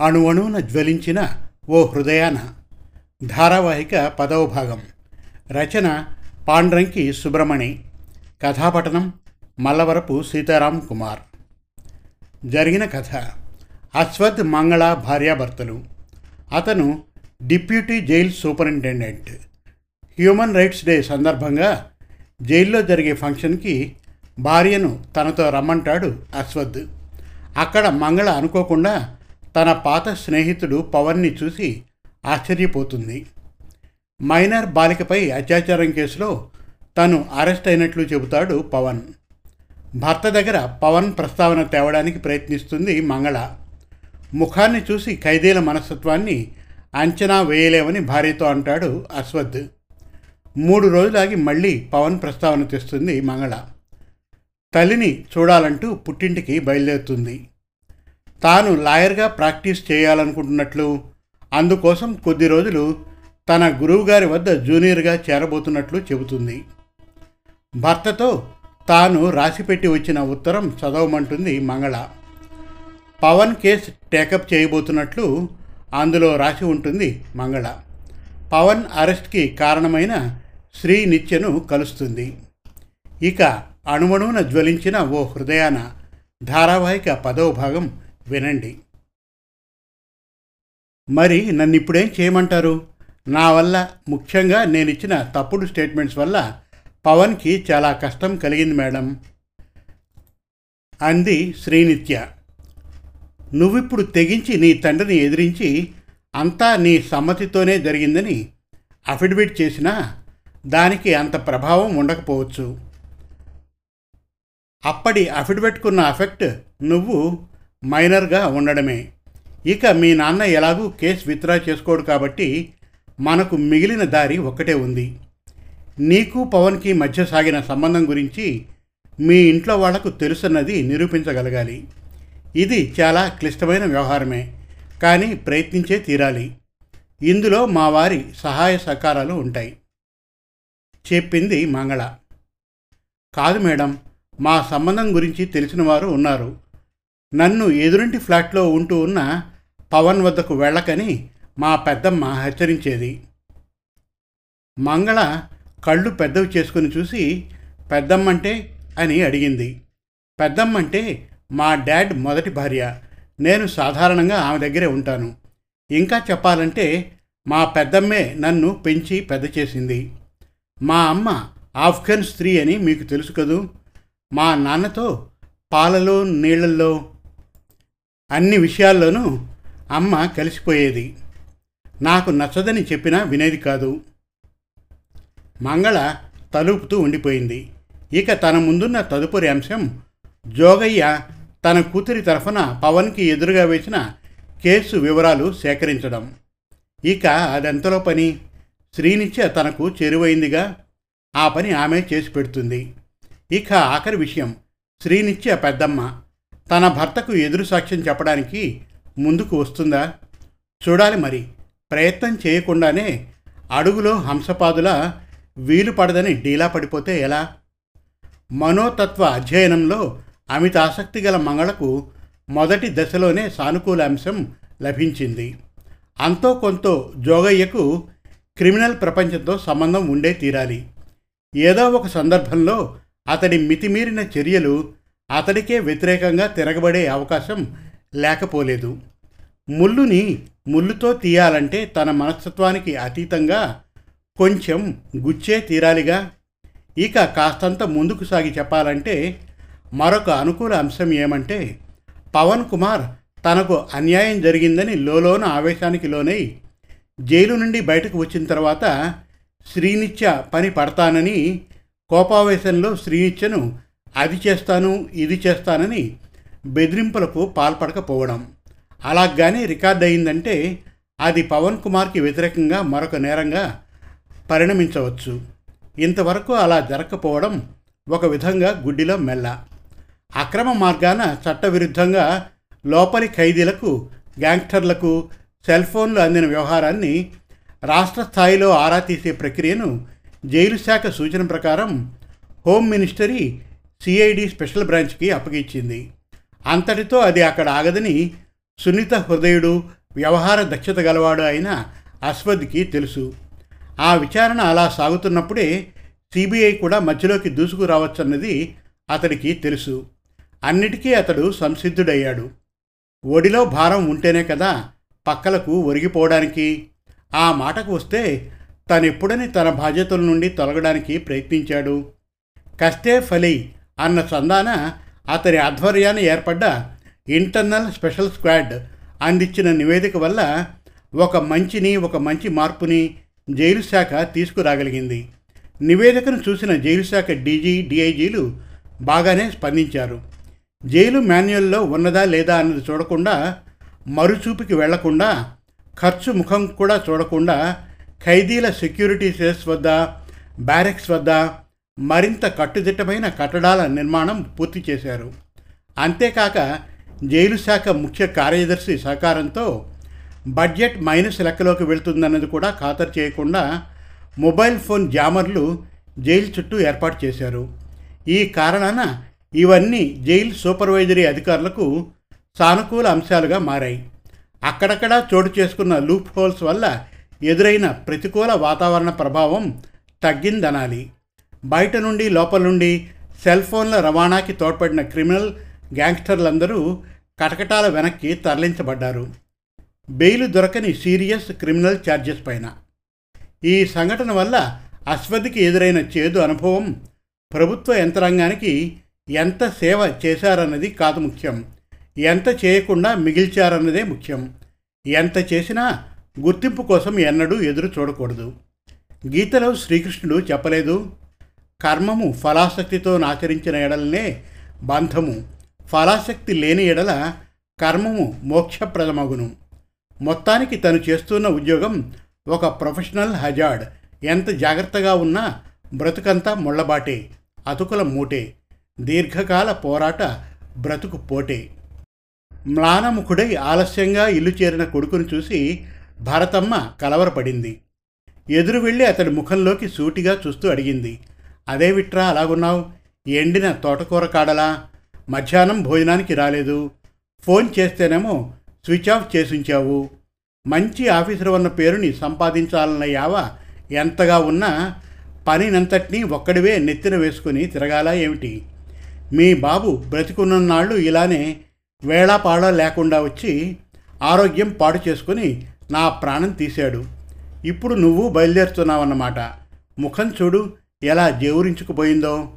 అణువణువున జ్వలించిన ఓ హృదయాన. ధారావాహిక పదవ భాగం. రచన పాండ్రంకి సుబ్రమణి. కథాపఠనం మల్లవరపు సీతారాం కుమార్. జరిగిన కథ. అశ్వత్ మంగళ భార్యాభర్తలు. అతను deputy jail superintendent. Human rights day సందర్భంగా జైల్లో జరిగే ఫంక్షన్కి భార్యను తనతో రమ్మంటాడు అశ్వత్. అక్కడ మంగళ అనుకోకుండా తన పాత స్నేహితుడు పవన్ని చూసి ఆశ్చర్యపోతుంది. మైనర్ బాలికపై అత్యాచారం కేసులో తను అరెస్ట్ అయినట్లు చెబుతాడు పవన్. భర్త దగ్గర పవన్ ప్రస్తావన తేవడానికి ప్రయత్నిస్తుంది మంగళ. ముఖాన్ని చూసి ఖైదీల మనస్తత్వాన్ని అంచనా వేయలేమని భార్యతో అంటాడు అశ్వద్. మూడు రోజులాగి మళ్ళీ పవన్ ప్రస్తావన తెస్తుంది మంగళ. తల్లిని చూడాలంటూ పుట్టింటికి బయలుదేరుతుంది. తాను లాయర్గా ప్రాక్టీస్ చేయాలనుకుంటున్నట్లు. అందుకోసం కొద్ది రోజులు తన గురువుగారి వద్ద జూనియర్గా చేరబోతున్నట్లు చెబుతుంది. భర్తతో తాను రాసిపెట్టి వచ్చిన ఉత్తరం చదవమంటుంది మంగళ. పవన్ కేస్ టేకప్ చేయబోతున్నట్లు అందులో రాసి ఉంటుంది మంగళ. పవన్ అరెస్ట్కి కారణమైన శ్రీ నిత్యను కలుస్తుంది. ఇక అణువణువున జ్వలించిన ఓ హృదయాన ధారావాహిక పదవ భాగం వినండి. మరి నన్ను ఇప్పుడేం చేయమంటారు? నా వల్ల ముఖ్యంగా నేను ఇచ్చిన తప్పుడు స్టేట్మెంట్స్ వల్ల పవన్కి చాలా కష్టం కలిగింది మేడం. అంది శ్రీనిత్య. నువ్విప్పుడు తెగించి నీ తండ్రిని ఎదిరించి అంతా నీ సమ్మతితోనే జరిగిందని అఫిడవిట్ చేసినా దానికి అంత ప్రభావం ఉండకపోవచ్చు. అప్పటి అఫిడవిట్కున్న ఎఫెక్ట్ నువ్వు మైనర్గా ఉండడమే. ఇక మీ నాన్న ఎలాగూ కేసు విత్డ్రా చేసుకోడు కాబట్టి మనకు మిగిలిన దారి ఒక్కటే ఉంది. నీకు పవన్కి మధ్య సాగిన సంబంధం గురించి మీ ఇంట్లో వాళ్ళకు తెలుసున్నది నిరూపించగలగాలి. ఇది చాలా క్లిష్టమైన వ్యవహారమే కానీ ప్రయత్నించే తీరాలి. ఇందులో మా వారి సహాయ సహకారాలు ఉంటాయి. చెప్పింది మంగళ. కాదు మేడం మా సంబంధం గురించి తెలిసిన వారు ఉన్నారు. నన్ను ఎదురింటి ఫ్లాట్లో ఉంటూ ఉన్న పవన్ వద్దకు వెళ్ళకని మా పెద్దమ్మ హెచ్చరించేది. మంగళ కళ్ళు పెద్దవి చేసుకుని చూసి పెద్దమ్మంటే అని అడిగింది. పెద్దమ్మంటే మా డాడ్ మొదటి భార్య. నేను సాధారణంగా ఆమె దగ్గరే ఉంటాను. ఇంకా చెప్పాలంటే మా పెద్దమ్మే నన్ను పెంచి పెద్ద చేసింది. మా అమ్మ ఆఫ్ఘన్ స్త్రీ అని మీకు తెలుసు కదూ? మా నాన్నతో పాలలో నీళ్ళల్లో అన్ని విషయాల్లోనూ అమ్మ కలిసిపోయేది. నాకు నచ్చదని చెప్పినా వినేది కాదు. మంగళ తలుపుతూ ఉండిపోయింది. ఇక తన ముందున్న తదుపరి అంశం జోగయ్య తన కూతురి తరఫున పవన్కి ఎదురుగా వేసిన కేసు వివరాలు సేకరించడం. ఇక అదెంతలో పని? శ్రీనిత్య తనకు చేరువైందిగా ఆ పని ఆమె చేసి పెడుతుంది. ఇక ఆఖరి విషయం శ్రీనిత్య పెద్దమ్మ. తన భర్తకు ఎదురు సాక్ష్యం చెప్పడానికి ముందుకు వస్తుందా? చూడాలి మరి. ప్రయత్నం చేయకుండానే అడుగులో హంసపాదుల వీలు పడదని డీలా పడిపోతే ఎలా? మనోతత్వ అధ్యయనంలో అమిత ఆసక్తి గల మంగళకు మొదటి దశలోనే సానుకూల అంశం లభించింది. అంతో కొంత జోగయ్యకు క్రిమినల్ ప్రపంచంతో సంబంధం ఉండే తీరాలి. ఏదో ఒక సందర్భంలో అతడి మితిమీరిన చర్యలు అతడికే వ్యతిరేకంగా తిరగబడే అవకాశం లేకపోలేదు. ముళ్ళుని ముళ్ళుతో తీయాలంటే తన మనస్తత్వానికి అతీతంగా కొంచెం గుచ్చే తీరాలిగా. ఇక కాస్తంత ముందుకు సాగి చెప్పాలంటే మరొక అనుకూల అంశం ఏమంటే పవన్ కుమార్ తనకు అన్యాయం జరిగిందని లోలోన ఆవేశానికి లోనై జైలు నుండి బయటకు వచ్చిన తర్వాత శ్రీనిత్య పని పడతానని కోపావేశంలో శ్రీనిత్యను అది చేస్తాను ఇది చేస్తానని బెదిరింపులకు పాల్పడకపోవడం. అలాగానే రికార్డ్ అయిందంటే అది పవన్ కుమార్కి వ్యతిరేకంగా మరొక నేరంగా పరిణమించవచ్చు. ఇంతవరకు అలా జరగకపోవడం ఒక విధంగా గుడ్డిలో మెల్ల. అక్రమ మార్గాన చట్టవిరుద్ధంగా లోపలి ఖైదీలకు గ్యాంగ్స్టర్లకు సెల్ ఫోన్లు అందిన వ్యవహారాన్ని రాష్ట్ర స్థాయిలో ఆరా తీసే ప్రక్రియను జైలు శాఖ సూచన ప్రకారం హోమ్ మినిస్టరీ సిఐడి స్పెషల్ బ్రాంచ్కి అప్పగించింది అంతటితో అది అక్కడ ఆగదని సున్నిత హృదయుడు వ్యవహార దక్షత గలవాడు అయిన అస్వద్కి తెలుసు. ఆ విచారణ అలా సాగుతున్నప్పుడే సిబిఐ కూడా మధ్యలోకి దూసుకురావచ్చన్నది అతడికి తెలుసు. అన్నిటికీ అతడు సంసిద్ధుడయ్యాడు. ఒడిలో భారం ఉంటేనే కదా పక్కలకు ఒరిగిపోవడానికి. ఆ మాటకు వస్తే తనెప్పుడని తన బాధ్యతల నుండి తొలగడానికి ప్రయత్నించాడు. కస్తే ఫలి అన్న సందాన అతని ఆధ్వర్యాన్ని ఏర్పడ్డ ఇంటర్నల్ స్పెషల్ స్క్వాడ్ అందించిన నివేదిక వల్ల ఒక మంచిని ఒక మంచి మార్పుని జైలు శాఖ తీసుకురాగలిగింది. నివేదికను చూసిన జైలు శాఖ డీజీ డిఐజీలు బాగానే స్పందించారు. జైలు మాన్యువల్లో ఉన్నదా లేదా అన్నది చూడకుండా మరుచూపుకి వెళ్ళకుండా ఖర్చు ముఖం కూడా చూడకుండా ఖైదీల సెక్యూరిటీ సెల్స్ వద్ద బ్యారెక్స్ వద్ద మరింత కట్టుదిట్టమైన కట్టడాల నిర్మాణం పూర్తి చేశారు. అంతేకాక జైలు శాఖ ముఖ్య కార్యదర్శి సహకారంతో బడ్జెట్ మైనస్ లెక్కలోకి వెళ్తుందన్నది కూడా ఖాతరు చేయకుండా మొబైల్ ఫోన్ జామర్లు జైలు చుట్టూ ఏర్పాటు చేశారు. ఈ కారణాన ఇవన్నీ జైలు సూపర్వైజరీ అధికారులకు సానుకూల అంశాలుగా మారాయి. అక్కడక్కడా చోటు చేసుకున్న లూప్ హోల్స్ వల్ల ఎదురైన ప్రతికూల వాతావరణ ప్రభావం తగ్గిందనాలి. బయట నుండి లోపల నుండి సెల్ ఫోన్ల రవాణాకి తోడ్పడిన క్రిమినల్ గ్యాంగ్స్టర్లందరూ కటకటాల వెనక్కి తరలించబడ్డారు. బెయిల్ దొరకని సీరియస్ క్రిమినల్ ఛార్జెస్ పైన. ఈ సంఘటన వల్ల అశ్వథికి ఎదురైన చేదు అనుభవం ప్రభుత్వ యంత్రాంగానికి ఎంత సేవ చేశారన్నది కాదు ముఖ్యం. ఎంత చేయకుండా మిగిల్చారన్నదే ముఖ్యం. ఎంత చేసినా గుర్తింపు కోసం ఎన్నడూ ఎదురు చూడకూడదు. గీతలో శ్రీకృష్ణుడు చెప్పలేదు కర్మము ఫలాసక్తితో నాచరించిన ఎడలనే బంధము. ఫలాసక్తి లేని ఎడల కర్మము మోక్షప్రదమగును. మొత్తానికి తను చేస్తున్న ఉద్యోగం ఒక ప్రొఫెషనల్ హజార్డ్. ఎంత జాగ్రత్తగా ఉన్నా బ్రతుకంతా ముళ్ళబాటే అతుకుల మూటే. దీర్ఘకాల పోరాట బ్రతుకు పోటే. మ్లానముఖుడై ఆలస్యంగా ఇల్లు చేరిన కొడుకును చూసి భరతమ్మ కలవరపడింది. ఎదురు వెళ్ళి అతడి ముఖంలోకి సూటిగా చూస్తూ అడిగింది. అదే విట్రా అలాగున్నావు? ఎండిన తోటకూర కాడలా? మధ్యాహ్నం భోజనానికి రాలేదు. ఫోన్ చేస్తేనేమో స్విచ్ ఆఫ్ చేసుంచావు. మంచి ఆఫీసర్ ఉన్న పేరుని సంపాదించాలన్న యావ ఎంతగా ఉన్నా పనినంతటినీ ఒక్కడివే నెత్తిన వేసుకుని తిరగాలా ఏమిటి? మీ బాబు బ్రతికున్ననాళ్ళు ఇలానే వేళాపాళ లేకుండా వచ్చి ఆరోగ్యం పాడు చేసుకుని నా ప్రాణం తీశాడు. ఇప్పుడు నువ్వు బయలుదేరుతున్నావన్నమాట. ముఖం చూడు. ఎలా జేవురించుకుపోయిందో?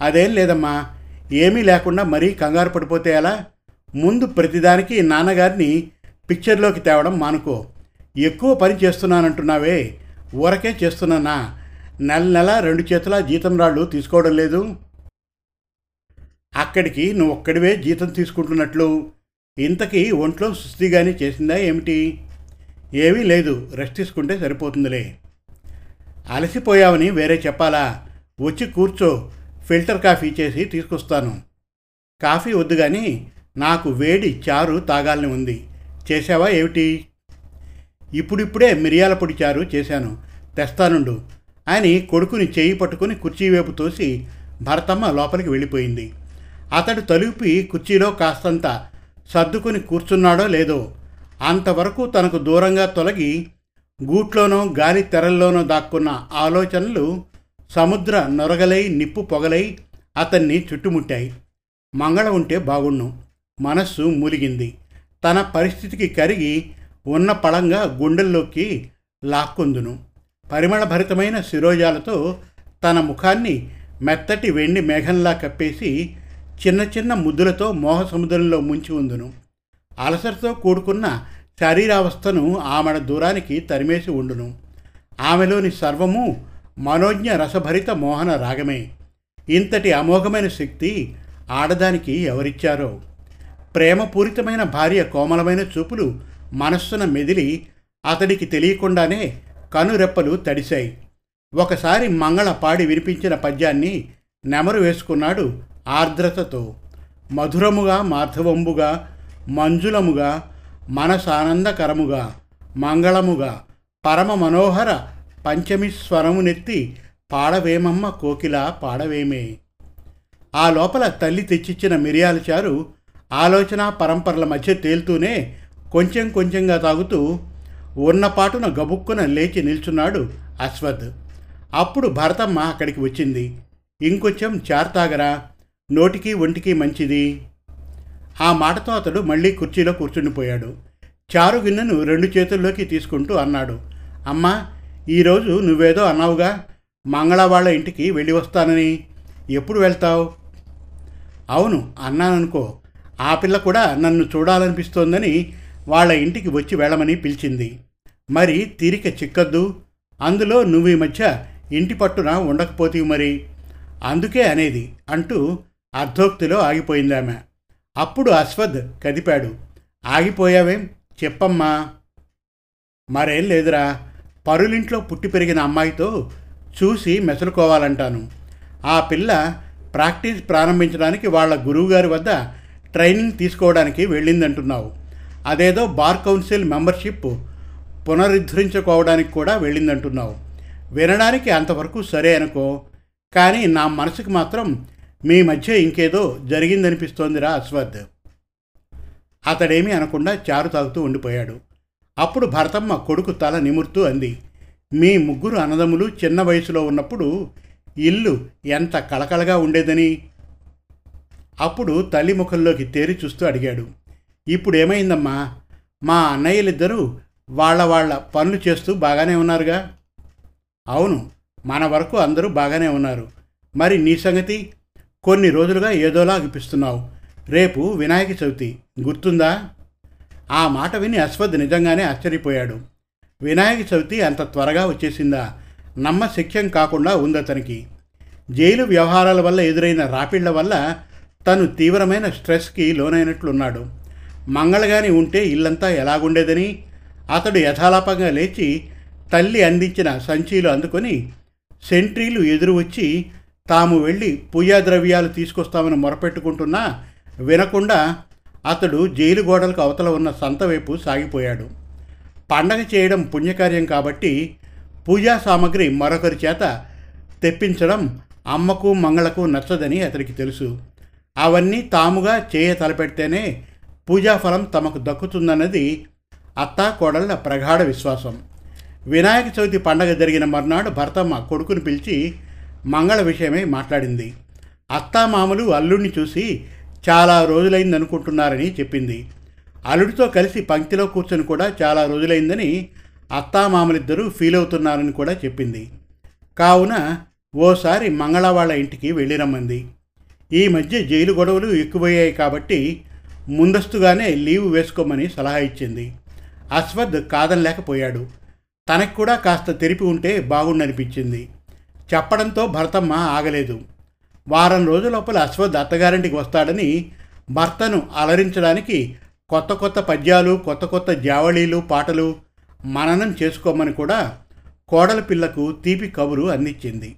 అదేం లేదమ్మా. ఏమీ లేకుండా మరీ కంగారు పడిపోతే ఎలా? ముందు ప్రతిదానికి నాన్నగారిని పిక్చర్లోకి తేవడం మానుకో. ఎక్కువ పని చేస్తున్నానంటున్నావే. ఊరకే చేస్తున్నానా? నెల నెల రెండు చేతుల జీతం రాళ్ళు తీసుకోవడం లేదు? అక్కడికి నువ్వు ఒక్కడివే జీతం తీసుకుంటున్నట్లు. ఇంతకీ ఒంట్లో సుస్థిగాని చేసిందా ఏమిటి? ఏమీ లేదు. రెస్ట్ తీసుకుంటే సరిపోతుందిలే. అలసిపోయావని వేరే చెప్పాలా? వచ్చి కూర్చో. ఫిల్టర్ కాఫీ చేసి తీసుకొస్తాను. కాఫీ వద్దు కానీ నాకు వేడి చారు తాగాలని ఉంది. చేసావా ఏమిటి? ఇప్పుడిప్పుడే మిరియాల పొడి చారు చేశాను. తెస్తానుండు. అని కొడుకుని చేయి పట్టుకుని కుర్చీ వైపు తోసి భరతమ్మ లోపలికి వెళ్ళిపోయింది. అతడు తలుపి కుర్చీలో కాస్తంత సర్దుకుని కూర్చున్నాడో లేదో అంతవరకు తనకు దూరంగా తొలగి గూట్లోనో గాలి తెరల్లోనో దాక్కున్న ఆలోచనలు సముద్ర నొరగలై నిప్పు పొగలై అతన్ని చుట్టుముట్టాయి. మంగళ ఉంటే బాగుండు. మనస్సు మూలిగింది. తన పరిస్థితికి కరిగి ఉన్న పళంగా గుండెల్లోకి లాక్కుందును. పరిమళభరితమైన శిరోజాలతో తన ముఖాన్ని మెత్తటి వెండి మేఘంలా కప్పేసి చిన్న చిన్న ముద్దులతో మోహ సముద్రంలో ముంచి ఉందును. అలసటతో కూడుకున్న శరీరావస్థను ఆమెడ దూరానికి తరిమేసి ఉండును. ఆమెలోని సర్వము మనోజ్ఞ రసభరిత మోహన రాగమే. ఇంతటి అమోఘమైన శక్తి ఆడదానికి ఎవరిచ్చారో? ప్రేమపూరితమైన భార్య కోమలమైన చూపులు మనస్సున మెదిలి అతడికి తెలియకుండానే కనురెప్పలు తడిశాయి. ఒకసారి మంగళ పాడి వినిపించిన పద్యాన్ని నెమరు వేసుకున్నాడు ఆర్ద్రతతో. మధురముగా మాధవంబుగా మంజులముగా మనసానందకరముగా మంగళముగా పరమ మనోహర పంచమి స్వరమునెత్తి పాడవేమమ్మ కోకిల పాడవేమే. ఆ లోపల తల్లి తెచ్చిచ్చిన మిరియాల చారు ఆలోచన పరంపరల మధ్య తేలుతూనే కొంచెం కొంచెంగా తాగుతూ ఉన్నపాటున గబుక్కున లేచి నిల్చున్నాడు అశ్వథ్ అప్పుడు భరతమ్మ అక్కడికి వచ్చింది. ఇంకొంచెం చార్తాగరా నోటికి ఒంటికి మంచిది? ఆ మాటతో అతడు మళ్ళీ కుర్చీలో కూర్చుండిపోయాడు చారు గిన్నెను రెండు చేతుల్లోకి తీసుకుంటూ అన్నాడు. అమ్మా ఈరోజు నువ్వేదో అన్నావుగా? మంగళ వాళ్ళ ఇంటికి వెళ్ళి వస్తానని. ఎప్పుడు వెళ్తావు? అవును అన్నాననుకో. ఆ పిల్ల కూడా నన్ను చూడాలనిపిస్తోందని వాళ్ళ ఇంటికి వచ్చి వెళ్ళమని పిలిచింది. మరి తీరిక చిక్కద్దు. అందులో నువ్వు ఈ మధ్య ఇంటి పట్టున ఉండకపోతేవి మరి. అందుకే అనేది అంటూ అర్ధోక్తిలో ఆగిపోయింది ఆమె అప్పుడు అశ్వథ్ కదిపాడు. ఆగిపోయావేం? చెప్పమ్మా. మరేం లేదురా. పరులింట్లో పుట్టి పెరిగిన అమ్మాయితో చూసి మెసలుకోవాలంటాను. ఆ పిల్ల ప్రాక్టీస్ ప్రారంభించడానికి వాళ్ళ గురువుగారి వద్ద ట్రైనింగ్ తీసుకోవడానికి వెళ్ళిందంటున్నావు. అదేదో బార్ కౌన్సిల్ మెంబర్షిప్ పునరుద్ధరించుకోవడానికి కూడా వెళ్ళిందంటున్నావు. వినడానికి అంతవరకు సరే అనుకో. కానీ నా మనసుకు మాత్రం మీ మధ్య ఇంకేదో జరిగిందనిపిస్తోందిరా అశ్వథ్ అతడేమీ అనకుండా చారు తాగుతూ ఉండిపోయాడు. అప్పుడు భరతమ్మ కొడుకు తల నిమురుతూ అంది మీ ముగ్గురు అన్నదమ్ములు చిన్న వయసులో ఉన్నప్పుడు ఇల్లు ఎంత కళకళగా ఉండేదని అప్పుడు తల్లి ముఖంలోకి తేరి చూస్తూ అడిగాడు ఇప్పుడు ఏమైందమ్మా మా అన్నయ్యలిద్దరూ వాళ్ళ వాళ్ళ పనులు చేస్తూ బాగానే ఉన్నారుగా అవును మన వరకు అందరూ బాగానే ఉన్నారు. మరి నీ సంగతి? కొన్ని రోజులుగా ఏదోలా అనిపిస్తున్నావు. రేపు వినాయక చవితి. గుర్తుందా? ఆ మాట విని అశ్వథ్ నిజంగానే ఆశ్చర్యపోయాడు. వినాయక చవితి అంత త్వరగా వచ్చేసిందా? నమ్మశక్యం కాకుండా ఉంది అతనికి జైలు వ్యవహారాల వల్ల ఎదురైన రాపిళ్ళ వల్ల తను తీవ్రమైన స్ట్రెస్కి లోనైనట్లున్నాడు. మంగళగాని ఉంటే ఇల్లంతా ఎలాగుండేదని అతడు యథాలాపంగా లేచి తల్లి అందించిన సంచీలు అందుకొని సెంట్రీలు ఎదురు వచ్చి తాము వెళ్ళి పూజా ద్రవ్యాలు తీసుకొస్తామని మొరపెట్టుకుంటున్నా వినకుండా అతడు జైలు గోడలకు అవతల ఉన్న సంత వైపు సాగిపోయాడు. పండగ చేయడం పుణ్యకార్యం కాబట్టి పూజా సామాగ్రి మరొకరి చేత తెప్పించడం అమ్మకు మంగళకు నచ్చదని అతడికి తెలుసు. అవన్నీ తాముగా చేయ తలపెడితేనే పూజాఫలం తమకు దక్కుతుందన్నది అత్తా కోడళ్ళ ప్రగాఢ విశ్వాసం. వినాయక చవితి పండగ జరిగిన మర్నాడు భర్తమ్మ కొడుకుని పిలిచి మంగళ విషయమై మాట్లాడింది. అత్తామామలు అల్లుడిని చూసి చాలా రోజులైందనుకుంటున్నారని చెప్పింది. అల్లుడితో కలిసి పంక్తిలో కూర్చొని కూడా చాలా రోజులైందని అత్తామామలిద్దరూ ఫీల్ అవుతున్నారని కూడా చెప్పింది. కావున ఓసారి మంగళ వాళ్ళ ఇంటికి వెళ్ళిరమ్మంది ఈ మధ్య జైలు గొడవలు ఎక్కువయ్యాయి కాబట్టి ముందస్తుగానే లీవ్ వేసుకోమని సలహా ఇచ్చింది. అశ్వథ్ కాదనలేకపోయాడు. తనకు కూడా కాస్త తెరిపి ఉంటే బాగుండనిపించింది. చెప్పడంతో భర్తమ్మ ఆగలేదు. వారం రోజుల లోపల అశ్వథ్ అత్తగారింటికి వస్తాడని భర్తను అలరించడానికి కొత్త కొత్త పద్యాలు కొత్త కొత్త జావళీలు పాటలు మననం చేసుకోమని కూడా కోడల పిల్లకు తీపి కబురు అందించింది.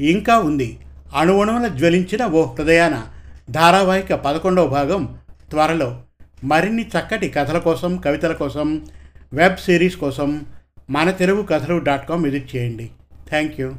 ఇంకా ఉంది. అణువణువున జ్వలించిన ఓ హృదయాన ధారావాహిక పదకొండవ భాగం త్వరలో మరిన్ని చక్కటి కథల కోసం కవితల కోసం వెబ్ సిరీస్ కోసం మన తెలుగు కథలు డాట్ కామ్ విజిట్ చేయండి. Thank you.